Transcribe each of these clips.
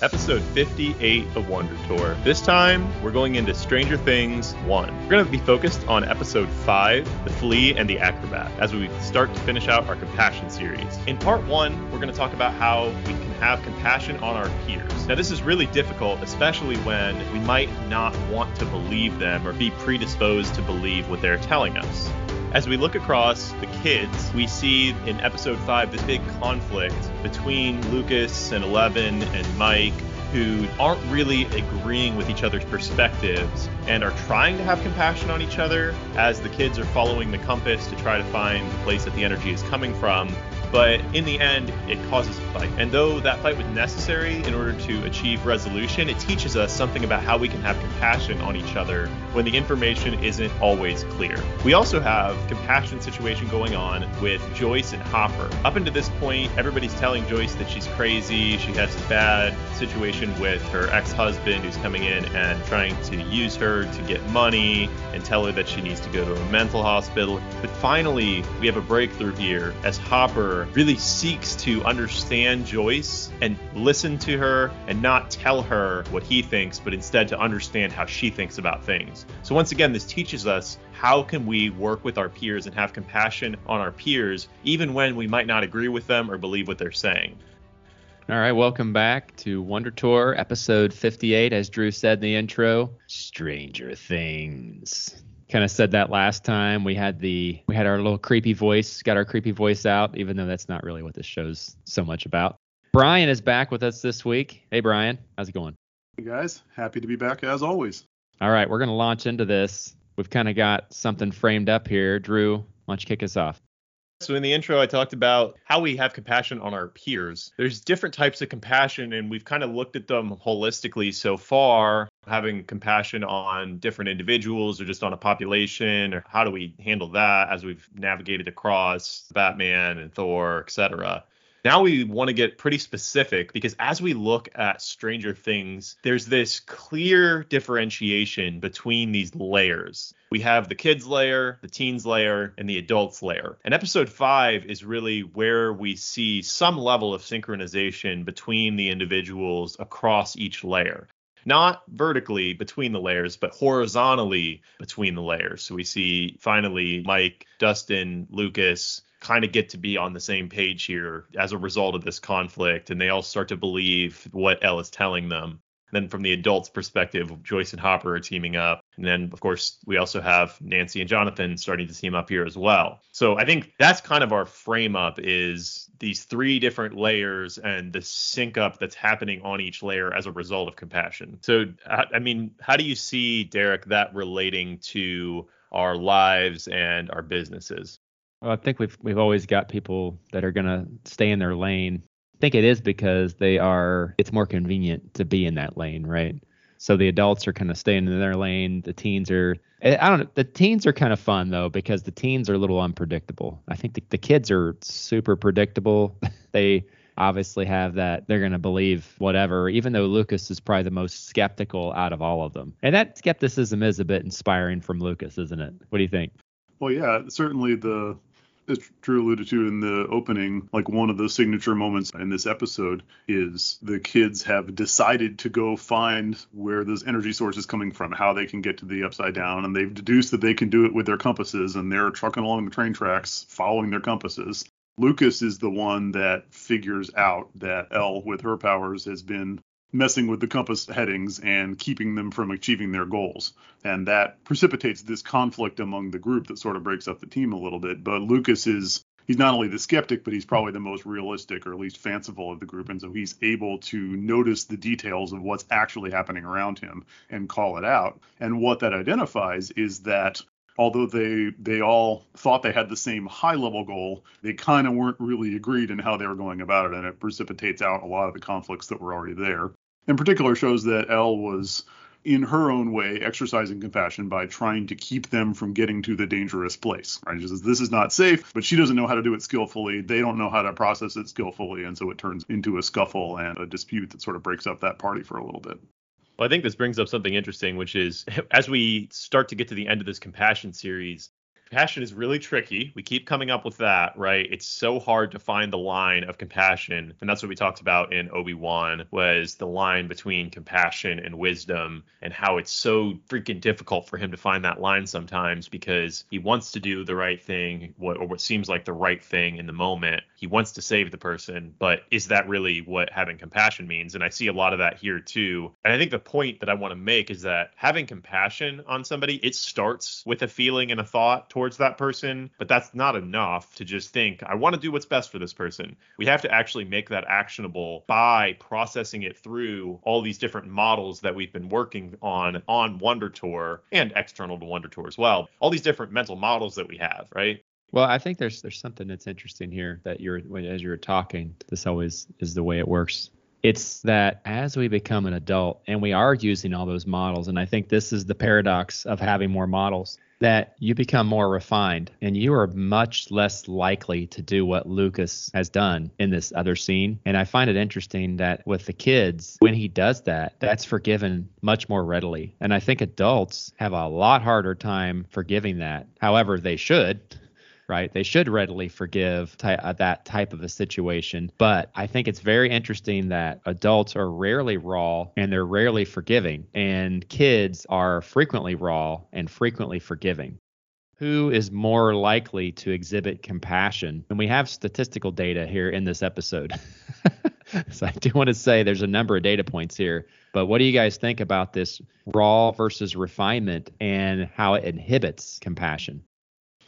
episode 58 of Wonder Tour. This time, we're going into Stranger Things 1. We're going to be focused on episode 5, The Flea and the Acrobat, as we start to finish out our compassion series. In part 1, we're going to talk about how we can have compassion on our peers. Now, this is really difficult, especially when we might not want to believe them or be predisposed to believe what they're telling us. As we look across the kids, we see in episode 5 this big conflict between Lucas and Eleven and Mike who aren't really agreeing with each other's perspectives and are trying to have compassion on each other as the kids are following the compass to try to find the place that the energy is coming from but in the end, it causes a fight. And though that fight was necessary in order to achieve resolution, it teaches us something about how we can have compassion on each other when the information isn't always clear. We also have compassion situation going on with Joyce and Hopper. Up until this point, everybody's telling Joyce that she's crazy. She has a bad situation with her ex-husband who's coming in and trying to use her to get money and tell her that she needs to go to a mental hospital. But finally, we have a breakthrough here as Hopper really seeks to understand Joyce and listen to her and not tell her what he thinks, but instead to understand how she thinks about things. So once again, this teaches us how can we work with our peers and have compassion on our peers, even when we might not agree with them or believe what they're saying. All right, welcome back to Wonder Tour, episode 58. As Drew said in the intro, Stranger Things kind of said that last time. We had the we had our little creepy voice, got our creepy voice out, even though that's not really what this show's so much about. Brian is back with us this week. Hey Brian, how's it going? Hey guys, happy to be back as always. All right, we're gonna launch into this. We've kind of got something framed up here. Drew, why don't you kick us off? So in the intro, I talked about how we have compassion on our peers. There's different types of compassion, and we've kind of looked at them holistically so far, having compassion on different individuals or just on a population, or how do we handle that as we've navigated across Batman and Thor, etc. Now we want to get pretty specific because as we look at Stranger Things, there's this clear differentiation between these layers. We have the kids layer, the teens layer, and the adults layer. And episode five is really where we see some level of synchronization between the individuals across each layer not vertically between the layers, but horizontally between the layers. So we see finally Mike, Dustin, Lucas, kind of get to be on the same page here as a result of this conflict, and they all start to believe what El is telling them. then from the adults' perspective, Joyce and Hopper are teaming up. And then, of course, we also have Nancy and Jonathan starting to team up here as well. So I think that's kind of our frame up is these three different layers and the sync up that's happening on each layer as a result of compassion. So, uh, I mean, how do you see, Derek, that relating to our lives and our businesses? Well, I think we've we've always got people that are gonna stay in their lane. I think it is because they are. It's more convenient to be in that lane, right? So the adults are kind of staying in their lane. The teens are. Eh, I don't know. The teens are kind of fun though because the teens are a little unpredictable. I think the, the kids are super predictable. they obviously have that they're going to believe whatever even though lucas is probably the most skeptical out of all of them and that skepticism is a bit inspiring from lucas isn't it what do you think well yeah certainly the as Drew alluded to in the opening, like one of the signature moments in this episode is the kids have decided to go find where this energy source is coming from, how they can get to the upside down, and they've deduced that they can do it with their compasses, and they're trucking along the train tracks following their compasses. Lucas is the one that figures out that El, with her powers, has been messing with the compass headings and keeping them from achieving their goals. And that precipitates this conflict among the group that sort of breaks up the team a little bit. But Lucas is he's not only the skeptic, but he's probably the most realistic or at least fanciful of the group. And so he's able to notice the details of what's actually happening around him and call it out. And what that identifies is that although they they all thought they had the same high level goal, they kind of weren't really agreed in how they were going about it, and it precipitates out a lot of the conflicts that were already there. In particular shows that El was in her own way exercising compassion by trying to keep them from getting to the dangerous place. Right? She says this is not safe, but she doesn't know how to do it skillfully. They don't know how to process it skillfully, and so it turns into a scuffle and a dispute that sort of breaks up that party for a little bit. Well, I think this brings up something interesting, which is as we start to get to the end of this compassion series, compassion is really tricky. We keep coming up with that, right? It's so hard to find the line of compassion. And that's what we talked about in Obi-Wan was the line between compassion and wisdom and how it's so freaking difficult for him to find that line sometimes because he wants to do the right thing what or what seems like the right thing in the moment. He wants to save the person, but is that really what having compassion means? And I see a lot of that here too. And I think the point that I want to make is that having compassion on somebody, it starts with a feeling and a thought towards that person, but that's not enough to just think, I want to do what's best for this person. We have to actually make that actionable by processing it through all these different models that we've been working on on Wonder Tour and external to Wonder Tour as well. All these different mental models that we have, right? Well, I think there's there's something that's interesting here that you're as you're talking. This always is the way it works it's that as we become an adult and we are using all those models, and I think this is the paradox of having more models, that you become more refined and you are much less likely to do what Lucas has done in this other scene. And I find it interesting that with the kids, when he does that, that's forgiven much more readily. And I think adults have a lot harder time forgiving that. However, they should right? They should readily forgive ty- uh, that type of a situation. But I think it's very interesting that adults are rarely raw and they're rarely forgiving, and kids are frequently raw and frequently forgiving. Who is more likely to exhibit compassion? And we have statistical data here in this episode. so I do want to say there's a number of data points here. But what do you guys think about this raw versus refinement and how it inhibits compassion?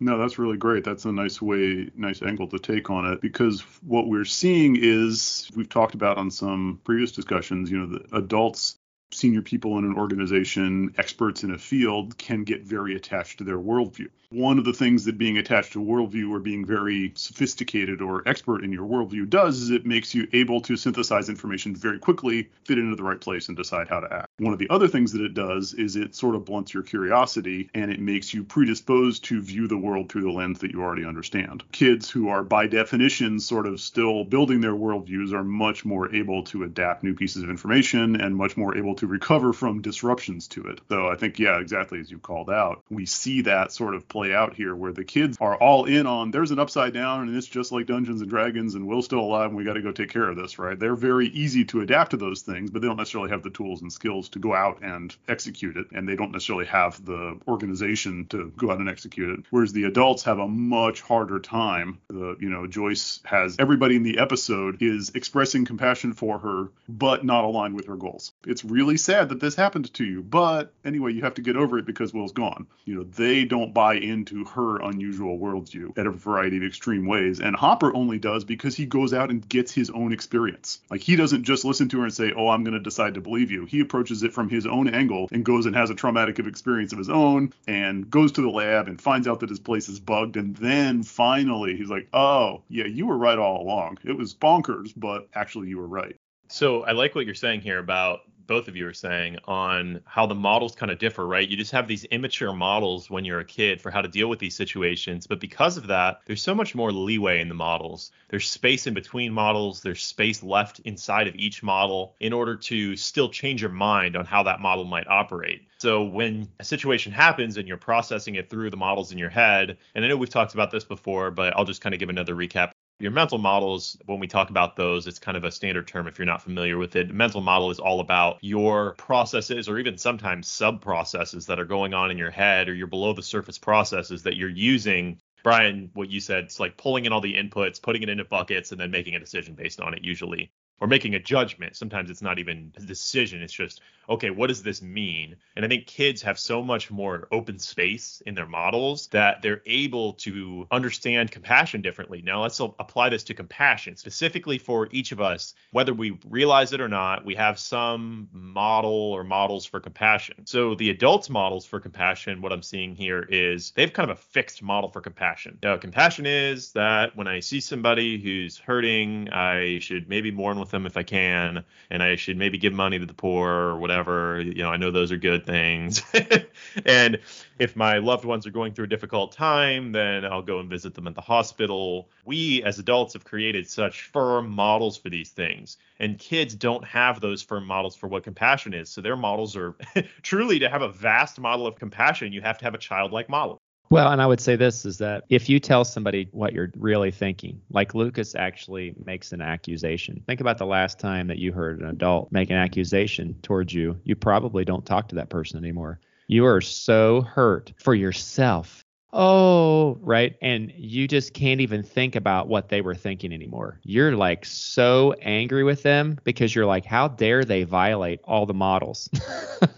No, that's really great. That's a nice way, nice angle to take on it because what we're seeing is we've talked about on some previous discussions, you know, the adults senior people in an organization, experts in a field, can get very attached to their worldview. One of the things that being attached to worldview or being very sophisticated or expert in your worldview does is it makes you able to synthesize information very quickly, fit into the right place, and decide how to act. One of the other things that it does is it sort of blunts your curiosity and it makes you predisposed to view the world through the lens that you already understand. Kids who are, by definition, sort of still building their worldviews are much more able to adapt new pieces of information and much more able to recover from disruptions to it. So I think, yeah, exactly as you called out, we see that sort of play out here where the kids are all in on there's an upside down and it's just like Dungeons and Dragons and Will's still alive and we got to go take care of this, right? They're very easy to adapt to those things, but they don't necessarily have the tools and skills to go out and execute it. And they don't necessarily have the organization to go out and execute it. Whereas the adults have a much harder time. The, you know, Joyce has everybody in the episode is expressing compassion for her, but not aligned with her goals. It's really sad that this happened to you. But anyway, you have to get over it because Will's gone. You know, they don't buy into her unusual worldview at a variety of extreme ways. And Hopper only does because he goes out and gets his own experience. Like he doesn't just listen to her and say, Oh, I'm going to decide to believe you. He approaches it from his own angle and goes and has a traumatic experience of his own and goes to the lab and finds out that his place is bugged. And then finally, he's like, Oh, yeah, you were right all along. It was bonkers, but actually, you were right. So I like what you're saying here about both of you are saying on how the models kind of differ, right? You just have these immature models when you're a kid for how to deal with these situations. But because of that, there's so much more leeway in the models. There's space in between models, there's space left inside of each model in order to still change your mind on how that model might operate. So when a situation happens and you're processing it through the models in your head, and I know we've talked about this before, but I'll just kind of give another recap. Your mental models, when we talk about those, it's kind of a standard term if you're not familiar with it. mental model is all about your processes or even sometimes sub processes that are going on in your head or your below the surface processes that you're using Brian, what you said, it's like pulling in all the inputs, putting it into buckets, and then making a decision based on it, usually, or making a judgment. Sometimes it's not even a decision, it's just, okay, what does this mean? And I think kids have so much more open space in their models that they're able to understand compassion differently. Now, let's apply this to compassion specifically for each of us, whether we realize it or not. We have some model or models for compassion. So, the adults' models for compassion, what I'm seeing here is they have kind of a fixed model for compassion. Now, compassion is that when I see somebody who's hurting, I should maybe mourn with with them if I can, and I should maybe give money to the poor or whatever. You know, I know those are good things. and if my loved ones are going through a difficult time, then I'll go and visit them at the hospital. We as adults have created such firm models for these things, and kids don't have those firm models for what compassion is. So their models are truly to have a vast model of compassion, you have to have a childlike model. Well, and I would say this is that if you tell somebody what you're really thinking, like Lucas actually makes an accusation. Think about the last time that you heard an adult make an accusation towards you. You probably don't talk to that person anymore. You are so hurt for yourself oh, right. And you just can't even think about what they were thinking anymore. You're like so angry with them because you're like, how dare they violate all the models?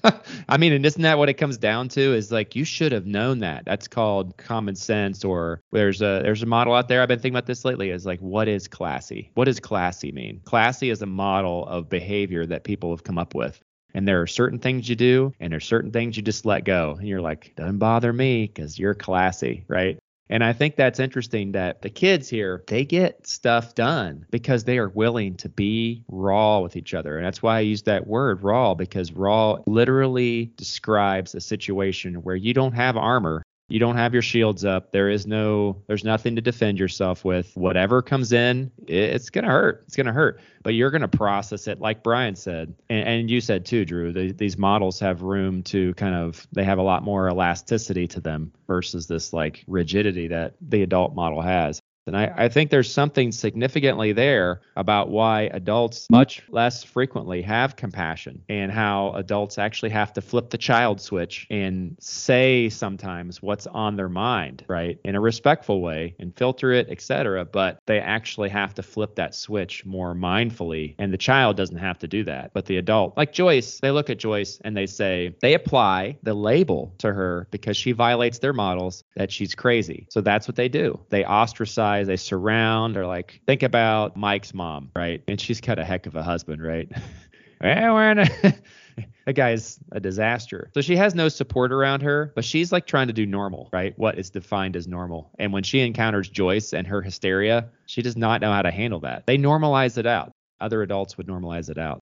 I mean, and isn't that what it comes down to? Is like you should have known that. That's called common sense. Or there's a there's a model out there. I've been thinking about this lately. Is like, what is classy? What does classy mean? Classy is a model of behavior that people have come up with. And there are certain things you do, and there's certain things you just let go. And you're like, doesn't bother me because you're classy, right? And I think that's interesting that the kids here, they get stuff done because they are willing to be raw with each other. And that's why I use that word raw because raw literally describes a situation where you don't have armor you don't have your shields up. There is no, there's nothing to defend yourself with. Whatever comes in, it's gonna hurt. It's gonna hurt, but you're gonna process it, like Brian said, and, and you said too, Drew. The, these models have room to kind of, they have a lot more elasticity to them versus this like rigidity that the adult model has. And I, I, think there's something significantly there about why adults much less frequently have compassion and how adults actually have to flip the child switch and say sometimes what's on their mind, right? In a respectful way and filter it, etc. But they actually have to flip that switch more mindfully. And the child doesn't have to do that. But the adult, like Joyce, they look at Joyce and they say, they apply the label to her because she violates their models that she's crazy. So that's what they do. They ostracize they surround, or like think about Mike's mom, right? And she's got a heck of a husband, right? well, eh, we're in a that guy's a disaster. So she has no support around her, but she's like trying to do normal, right? What is defined as normal. And when she encounters Joyce and her hysteria, she does not know how to handle that. They normalize it out. Other adults would normalize it out.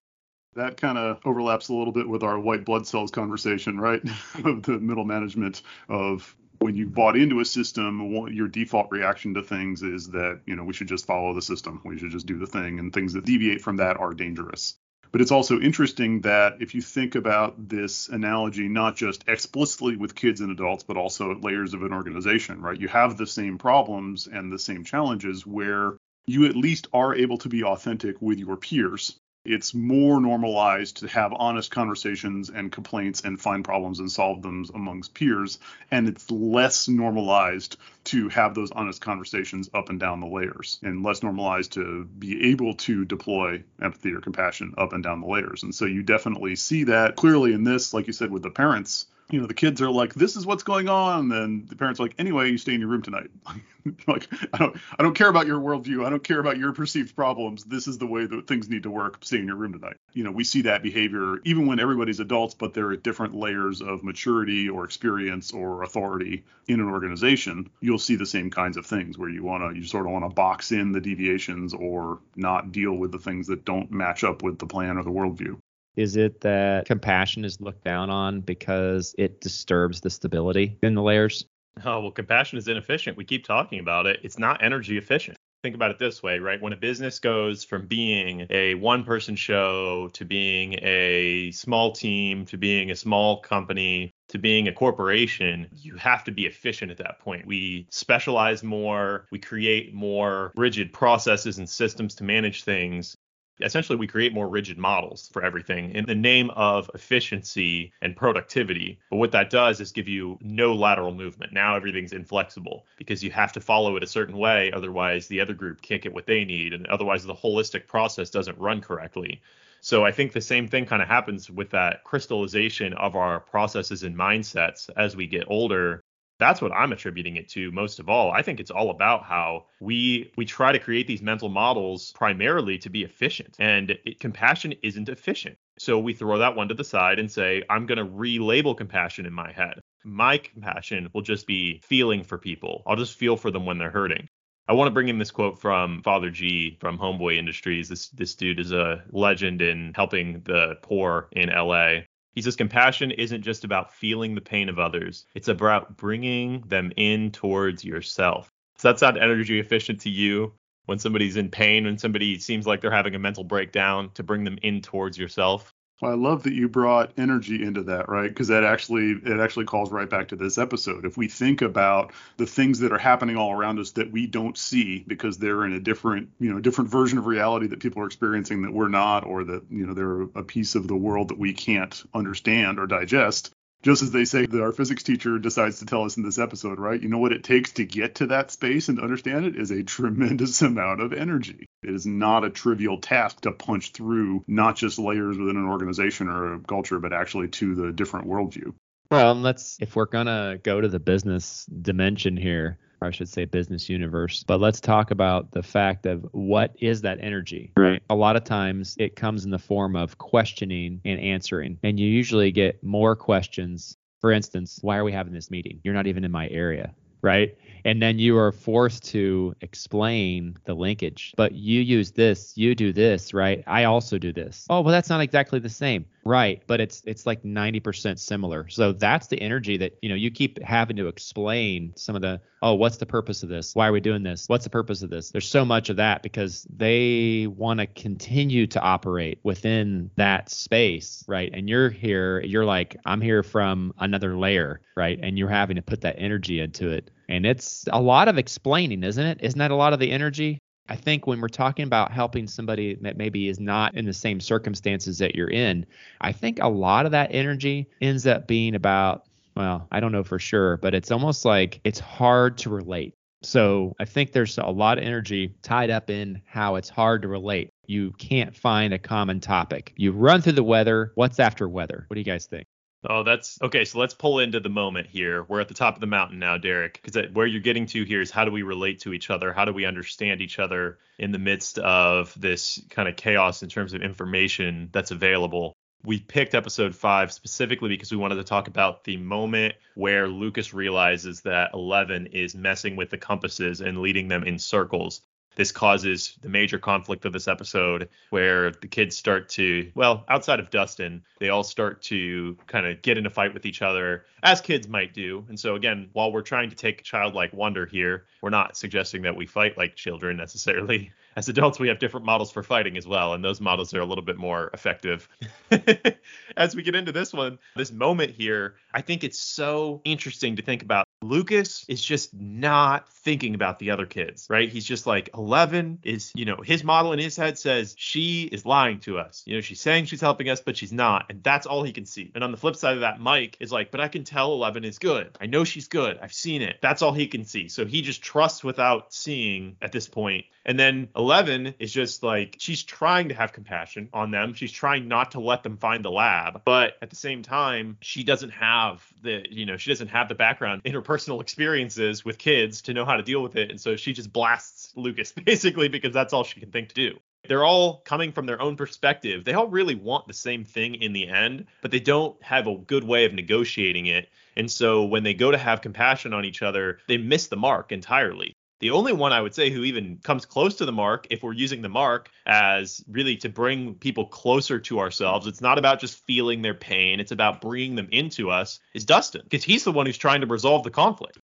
That kind of overlaps a little bit with our white blood cells conversation, right? of the middle management of when you bought into a system, your default reaction to things is that, you know, we should just follow the system. We should just do the thing. And things that deviate from that are dangerous. But it's also interesting that if you think about this analogy, not just explicitly with kids and adults, but also at layers of an organization, right? You have the same problems and the same challenges where you at least are able to be authentic with your peers it's more normalized to have honest conversations and complaints and find problems and solve them amongst peers. And it's less normalized to have those honest conversations up and down the layers and less normalized to be able to deploy empathy or compassion up and down the layers. And so you definitely see that clearly in this, like you said, with the parents you know the kids are like this is what's going on and the parents are like anyway you stay in your room tonight. Like i don't i don't care about your worldview. I don't care about your perceived problems. This is the way that things need to work. Stay in your room tonight. You know we see that behavior even when everybody's adults but they're at different layers of maturity or experience or authority in an organization. You'll see the same kinds of things where you want to you sort of want to box in the deviations or not deal with the things that don't match up with the plan or the worldview is it that compassion is looked down on because it disturbs the stability in the layers? Oh, well, compassion is inefficient. We keep talking about it. It's not energy efficient. Think about it this way, right? When a business goes from being a one person show to being a small team to being a small company to being a corporation, you have to be efficient at that point. We specialize more, we create more rigid processes and systems to manage things essentially we create more rigid models for everything in the name of efficiency and productivity. But what that does is give you no lateral movement. Now everything's inflexible because you have to follow it a certain way. Otherwise, the other group can't get what they need. And otherwise, the holistic process doesn't run correctly. So I think the same thing kind of happens with that crystallization of our processes and mindsets as we get older that's what I'm attributing it to most of all. I think it's all about how we we try to create these mental models primarily to be efficient, and it, compassion isn't efficient. So we throw that one to the side and say, I'm going to relabel compassion in my head. My compassion will just be feeling for people. I'll just feel for them when they're hurting. I want to bring in this quote from Father G from Homeboy Industries. This this dude is a legend in helping the poor in LA. He says compassion isn't just about feeling the pain of others. It's about bringing them in towards yourself. Does that sound energy efficient to you? When somebody's in pain, when somebody seems like they're having a mental breakdown, to bring them in towards yourself? Well, I love that you brought energy into that, right? Because that actually it actually calls right back to this episode. If we think about the things that are happening all around us that we don't see because they're in a different, you know, different version of reality that people are experiencing that we're not, or that you know they're a piece of the world that we can't understand or digest, just as they say that our physics teacher decides to tell us in this episode, right? You know what it takes to get to that space and understand it is a tremendous amount of energy. It is not a trivial task to punch through not just layers within an organization or a culture, but actually to the different worldview. Well, let's if we're gonna go to the business dimension here, I should say business universe. But let's talk about the fact of what is that energy. Right. A lot of times it comes in the form of questioning and answering. And you usually get more questions. For instance, why are we having this meeting? You're not even in my area. Right. And then you are forced to explain the linkage. But you use this, you do this, right? I also do this. Oh, well, that's not exactly the same. Right, but it's it's like 90% similar. So that's the energy that, you know, you keep having to explain some of the, oh, what's the purpose of this? Why are we doing this? What's the purpose of this? There's so much of that because they want to continue to operate within that space, right? And you're here, you're like, I'm here from another layer, right? And you're having to put that energy into it. And it's a lot of explaining, isn't it? Isn't that a lot of the energy? I think when we're talking about helping somebody that maybe is not in the same circumstances that you're in, I think a lot of that energy ends up being about, well, I don't know for sure, but it's almost like it's hard to relate. So I think there's a lot of energy tied up in how it's hard to relate. You can't find a common topic. You run through the weather. What's after weather? What do you guys think? Oh, that's okay. So let's pull into the moment here. We're at the top of the mountain now, Derek, because where you're getting to here is how do we relate to each other? How do we understand each other in the midst of this kind of chaos in terms of information that's available? We picked episode five specifically because we wanted to talk about the moment where Lucas realizes that Eleven is messing with the compasses and leading them in circles this causes the major conflict of this episode where the kids start to well outside of dustin they all start to kind of get in a fight with each other as kids might do. And so again while we're trying to take childlike wonder here we're not suggesting that we fight like children necessarily. As adults we have different models for fighting as well and those models are a little bit more effective. As we get into this one this moment here i think it's so interesting to think about lucas is just not thinking about the other kids right? He's just like 11 is you know his model in his head says she is lying to us. You know she's saying she's helping us but she's not. And that's all he can see. And on the flip side of that mike is like but i can tell 11 is good. I know she's good. I've seen it. That's all he can see. So he just trusts without seeing at this point. and then 11 is just like she's trying to have compassion on them. She's trying not to let them find the lab, but at the same time, she doesn't have the, you know, she doesn't have the background interpersonal experiences with kids to know how to deal with it. And so she just blasts Lucas basically because that's all she can think to do. They're all coming from their own perspective. They all really want the same thing in the end, but they don't have a good way of negotiating it. And so when they go to have compassion on each other, they miss the mark entirely. The only one I would say who even comes close to the mark, if we're using the mark as really to bring people closer to ourselves, it's not about just feeling their pain, it's about bringing them into us, is Dustin, because he's the one who's trying to resolve the conflict.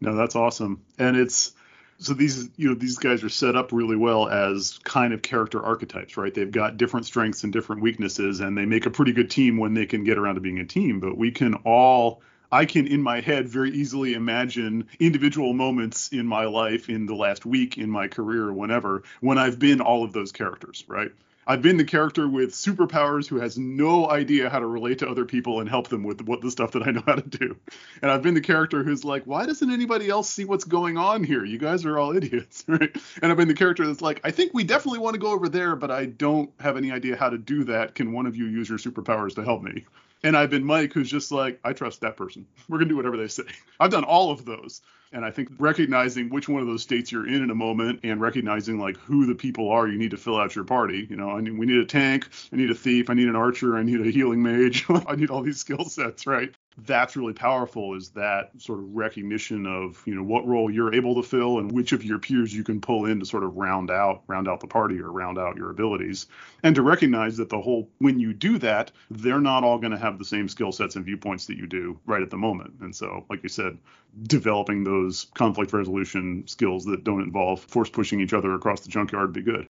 No, that's awesome. And it's so these you know these guys are set up really well as kind of character archetypes right they've got different strengths and different weaknesses and they make a pretty good team when they can get around to being a team but we can all I can in my head very easily imagine individual moments in my life, in the last week, in my career, whenever, when I've been all of those characters, right? I've been the character with superpowers who has no idea how to relate to other people and help them with what the stuff that I know how to do. And I've been the character who's like, why doesn't anybody else see what's going on here? You guys are all idiots, right? And I've been the character that's like, I think we definitely want to go over there, but I don't have any idea how to do that. Can one of you use your superpowers to help me? And I've been Mike, who's just like, I trust that person. We're going to do whatever they say. I've done all of those. And I think recognizing which one of those states you're in in a moment and recognizing like who the people are you need to fill out your party. You know, I mean, we need a tank, I need a thief, I need an archer, I need a healing mage, I need all these skill sets, right? That's really powerful is that sort of recognition of you know what role you're able to fill and which of your peers you can pull in to sort of round out round out the party or round out your abilities. And to recognize that the whole when you do that they're not all going to have the same skill sets and viewpoints that you do right at the moment. And so like you said developing those conflict resolution skills that don't involve force pushing each other across the junkyard be good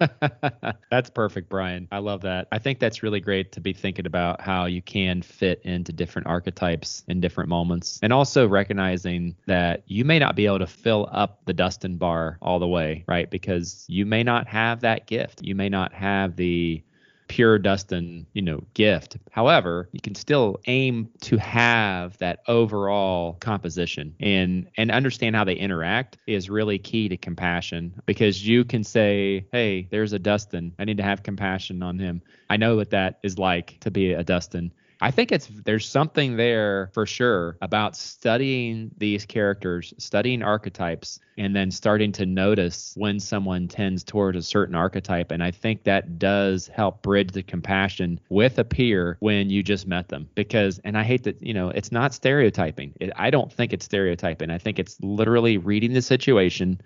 that's perfect, Brian. I love that. I think that's really great to be thinking about how you can fit into different archetypes in different moments. And also recognizing that you may not be able to fill up the Dustin bar all the way, right? Because you may not have that gift. You may not have the pure Dustin, you know, gift. However, you can still aim to have that overall composition and and understand how they interact is really key to compassion because you can say, "Hey, there's a Dustin. I need to have compassion on him. I know what that is like to be a Dustin." I think it's there's something there for sure about studying these characters, studying archetypes, and then starting to notice when someone tends toward a certain archetype. And I think that does help bridge the compassion with a peer when you just met them. Because, and I hate that, you know, it's not stereotyping. It, I don't think it's stereotyping. I think it's literally reading the situation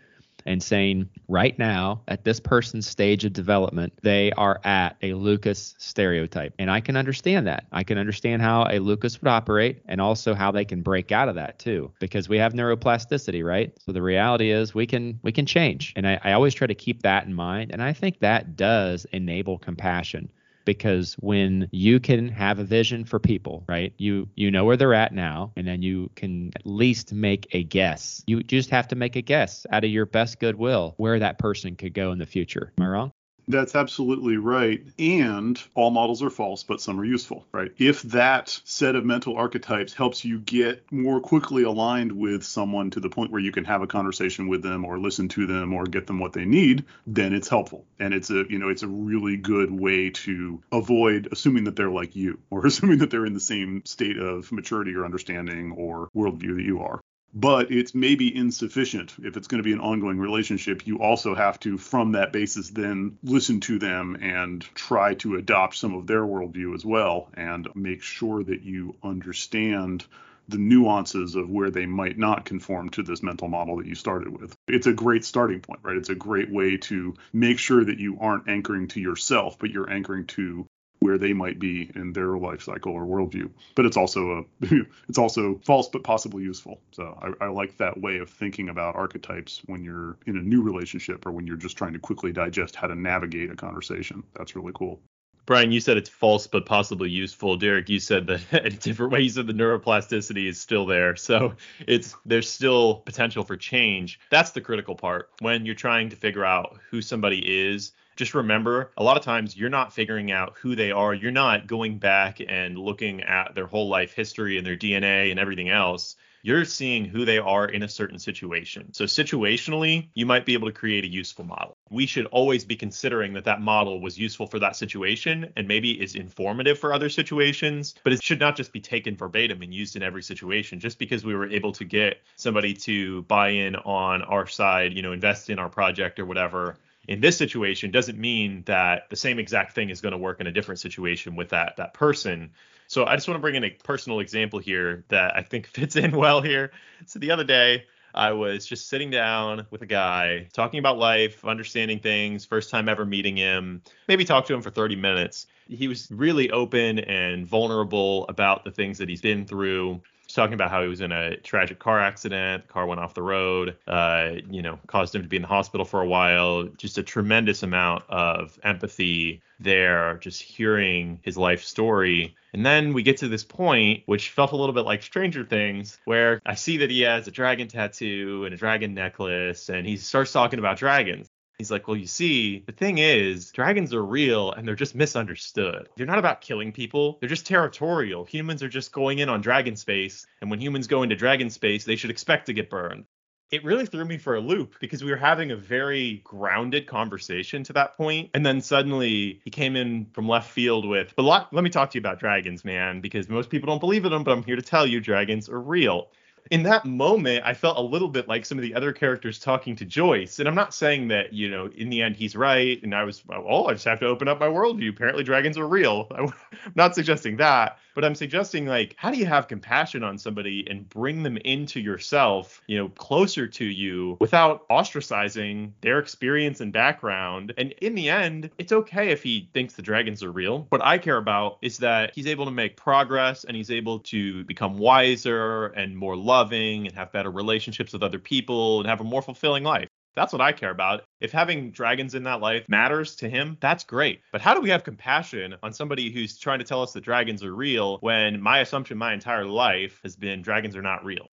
and saying right now at this person's stage of development they are at a lucas stereotype. And i can understand that. I can understand how a lucas would operate and also how they can break out of that too because we have neuroplasticity right? So the reality is we can we can change. And I, I always try to keep that in mind. And i think that does enable compassion because when you can have a vision for people, right? You you know where they're at now and then you can at least make a guess. You just have to make a guess out of your best goodwill where that person could go in the future. Am I wrong? That's absolutely right. And all models are false, but some are useful, right? If that set of mental archetypes helps you get more quickly aligned with someone to the point where you can have a conversation with them or listen to them or get them what they need, then it's helpful. And it's a, you know, it's a really good way to avoid assuming that they're like you or assuming that they're in the same state of maturity or understanding or worldview that you are but it's maybe insufficient if it's going to be an ongoing relationship you also have to from that basis then listen to them and try to adopt some of their worldview as well and make sure that you understand the nuances of where they might not conform to this mental model that you started with. It's a great starting point, right? It's a great way to make sure that you aren't anchoring to yourself, but you're anchoring to where they might be in their life cycle or worldview. But it's also a it's also false but possibly useful. So I, I, like that way of thinking about archetypes when you're in a new relationship or when you're just trying to quickly digest how to navigate a conversation. That's really cool. Brian, you said it's false but possibly useful. Derek, you said that a different way. You said the neuroplasticity is still there, so it's there's still potential for change. That's the critical part when you're trying to figure out who somebody is just remember a lot of times you're not figuring out who they are. You're not going back and looking at their whole life history and their DNA and everything else. You're seeing who they are in a certain situation. So, situationally, you might be able to create a useful model. We should always be considering that that model was useful for that situation and maybe is informative for other situations, but it should not just be taken verbatim and used in every situation. Just because we were able to get somebody to buy in on our side, you know, invest in our project or whatever, in this situation doesn't mean that the same exact thing is going to work in a different situation with that that person. So I just want to bring in a personal example here that I think fits in well here. So the other day I was just sitting down with a guy talking about life, understanding things, first time ever meeting him, maybe talk to him for 30 minutes. He was really open and vulnerable about the things that he's been through talking about how he was in a tragic car accident. The car went off the road, uh, you know, caused him to be in the hospital for a while. Just a tremendous amount of empathy there, just hearing his life story. And then we get to this point, which felt a little bit like Stranger Things, where I see that he has a dragon tattoo and a dragon necklace, and he starts talking about dragons. He's like, well, you see, the thing is, dragons are real and they're just misunderstood. They're not about killing people, they're just territorial. Humans are just going in on dragon space, and when humans go into dragon space, they should expect to get burned. It really threw me for a loop because we were having a very grounded conversation to that point, and then suddenly he came in from left field with, "But let me talk to you about dragons, man, because most people don't believe in them, but I'm here to tell you, dragons are real." In that moment, I felt a little bit like some of the other characters talking to Joyce. And I'm not saying that, you know, in the end he's right. And I was, oh, I just have to open up my worldview. Apparently dragons are real. I'm not suggesting that, but I'm suggesting like, how do you have compassion on somebody and bring them into yourself, you know, closer to you without ostracizing their experience and background? And in the end, it's okay if he thinks the dragons are real. What I care about is that he's able to make progress and he's able to become wiser and more loving and have better relationships with other people and have a more fulfilling life. That's what I care about. If having dragons in that life matters to him, that's great. But how do we have compassion on somebody who's trying to tell us that dragons are real when my assumption my entire life has been dragons are not real?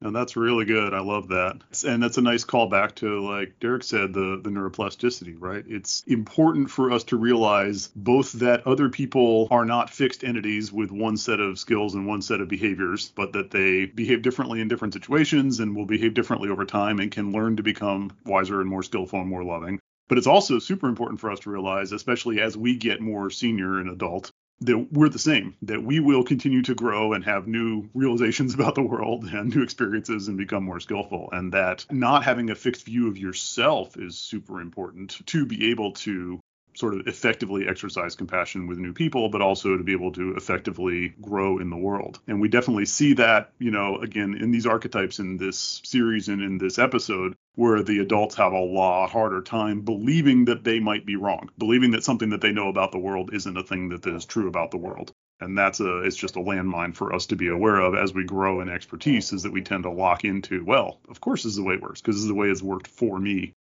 And that's really good. I love that. And that's a nice callback to, like Derek said, the, the neuroplasticity, right? It's important for us to realize both that other people are not fixed entities with one set of skills and one set of behaviors, but that they behave differently in different situations and will behave differently over time and can learn to become wiser and more skillful and more loving. But it's also super important for us to realize, especially as we get more senior and adult, that we're the same, that we will continue to grow and have new realizations about the world and new experiences and become more skillful. And that not having a fixed view of yourself is super important to be able to sort of effectively exercise compassion with new people, but also to be able to effectively grow in the world. And we definitely see that, you know, again, in these archetypes in this series and in this episode, where the adults have a lot harder time believing that they might be wrong, believing that something that they know about the world isn't a thing that is true about the world. And that's a it's just a landmine for us to be aware of as we grow in expertise is that we tend to lock into, well, of course this is the way it works, because this is the way it's worked for me.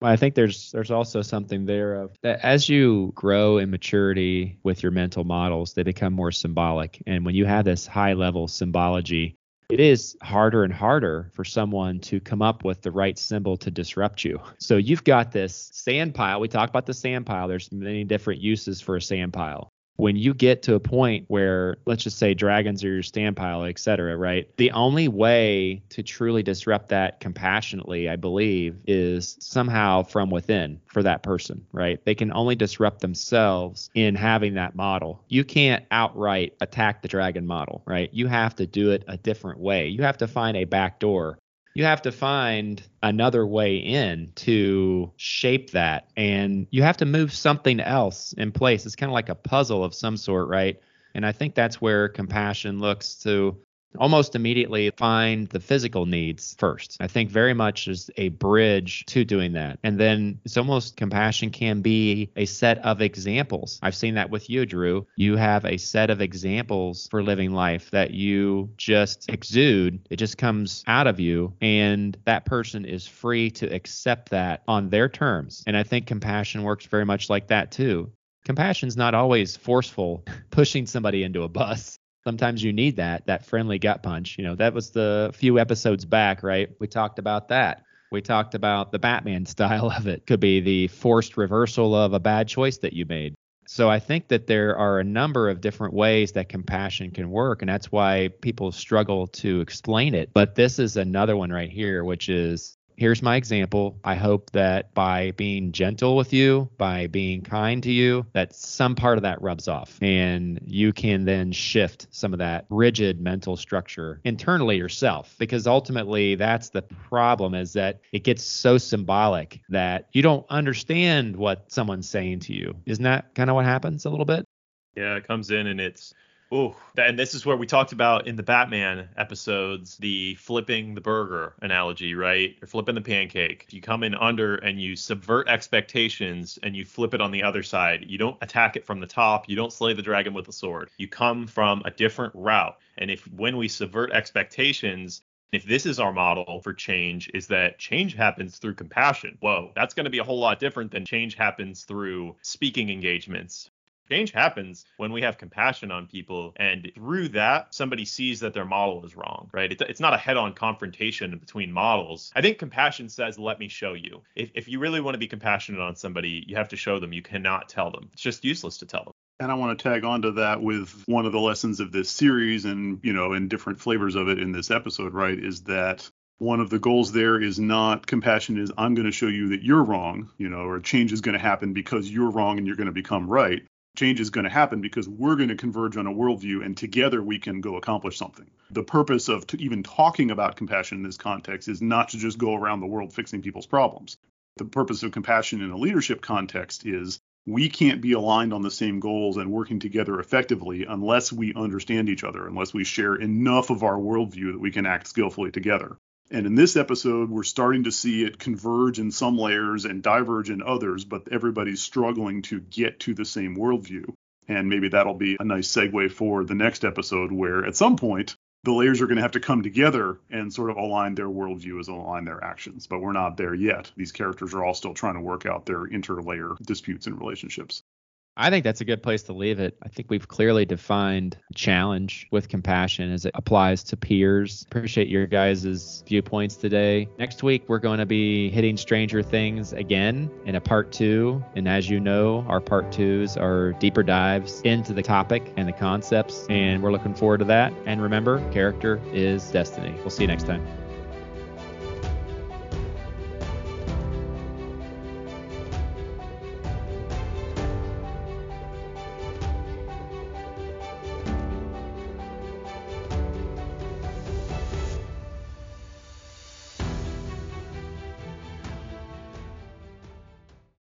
I think there's there's also something there of that as you grow in maturity with your mental models, they become more symbolic. And when you have this high level symbology, it is harder and harder for someone to come up with the right symbol to disrupt you. So you've got this sand pile. We talk about the sand pile. There's many different uses for a sand pile when you get to a point where let's just say dragons are your stand pile et cetera right? The only way to truly disrupt that compassionately i believe is somehow from within for that person right? They can only disrupt themselves in having that model. You can't outright attack the dragon model right? You have to do it a different way. You have to find a back door you have to find another way in to shape that. And you have to move something else in place. It's kind of like a puzzle of some sort right? And i think that's where compassion looks to almost immediately find the physical needs first. I think very much is a bridge to doing that. And then it's almost compassion can be a set of examples. I've seen that with you, Drew. You have a set of examples for living life that you just exude. It just comes out of you. And that person is free to accept that on their terms. And I think compassion works very much like that too. Compassion's not always forceful, pushing somebody into a bus sometimes you need that that friendly gut punch. You know that was the few episodes back right? We talked about that. We talked about the batman style of it. Could be the forced reversal of a bad choice that you made. So i think that there are a number of different ways that compassion can work and that's why people struggle to explain it. But this is another one right here which is here's my example. I hope that by being gentle with you, by being kind to you, that some part of that rubs off and you can then shift some of that rigid mental structure internally yourself because ultimately that's the problem is that it gets so symbolic that you don't understand what someone's saying to you. Isn't that kind of what happens a little bit? Yeah, it comes in and it's Oh, and this is where we talked about in the Batman episodes the flipping the burger analogy, right? Or flipping the pancake. You come in under and you subvert expectations and you flip it on the other side. You don't attack it from the top. You don't slay the dragon with a sword. You come from a different route. And if when we subvert expectations, if this is our model for change is that change happens through compassion whoa that's going to be a whole lot different than change happens through speaking engagements change happens when we have compassion on people and through that somebody sees that their model is wrong right? It's, it's not a head-on confrontation between models. I think compassion says let me show you. If, if you really want to be compassionate on somebody you have to show them. You cannot tell them. It's just useless to tell them. And I want to tag on to that with one of the lessons of this series and, you know, in different flavors of it in this episode, right? Is that one of the goals there is not compassion is I'm going to show you that you're wrong, you know, or change is going to happen because you're wrong and you're going to become right change is going to happen because we're going to converge on a worldview and together we can go accomplish something. The purpose of even talking about compassion in this context is not to just go around the world fixing people's problems. The purpose of compassion in a leadership context is we can't be aligned on the same goals and working together effectively unless we understand each other, unless we share enough of our worldview that we can act skillfully together. And in this episode, we're starting to see it converge in some layers and diverge in others, but everybody's struggling to get to the same worldview. And maybe that'll be a nice segue for the next episode, where at some point, the layers are going to have to come together and sort of align their worldview as align their actions. But we're not there yet. These characters are all still trying to work out their interlayer disputes and relationships. I think that's a good place to leave it. I think we've clearly defined challenge with compassion as it applies to peers. Appreciate your guys' viewpoints today. Next week, we're going to be hitting Stranger Things again in a part two. And as you know, our part twos are deeper dives into the topic and the concepts. And we're looking forward to that. And remember, character is destiny. We'll see you next time.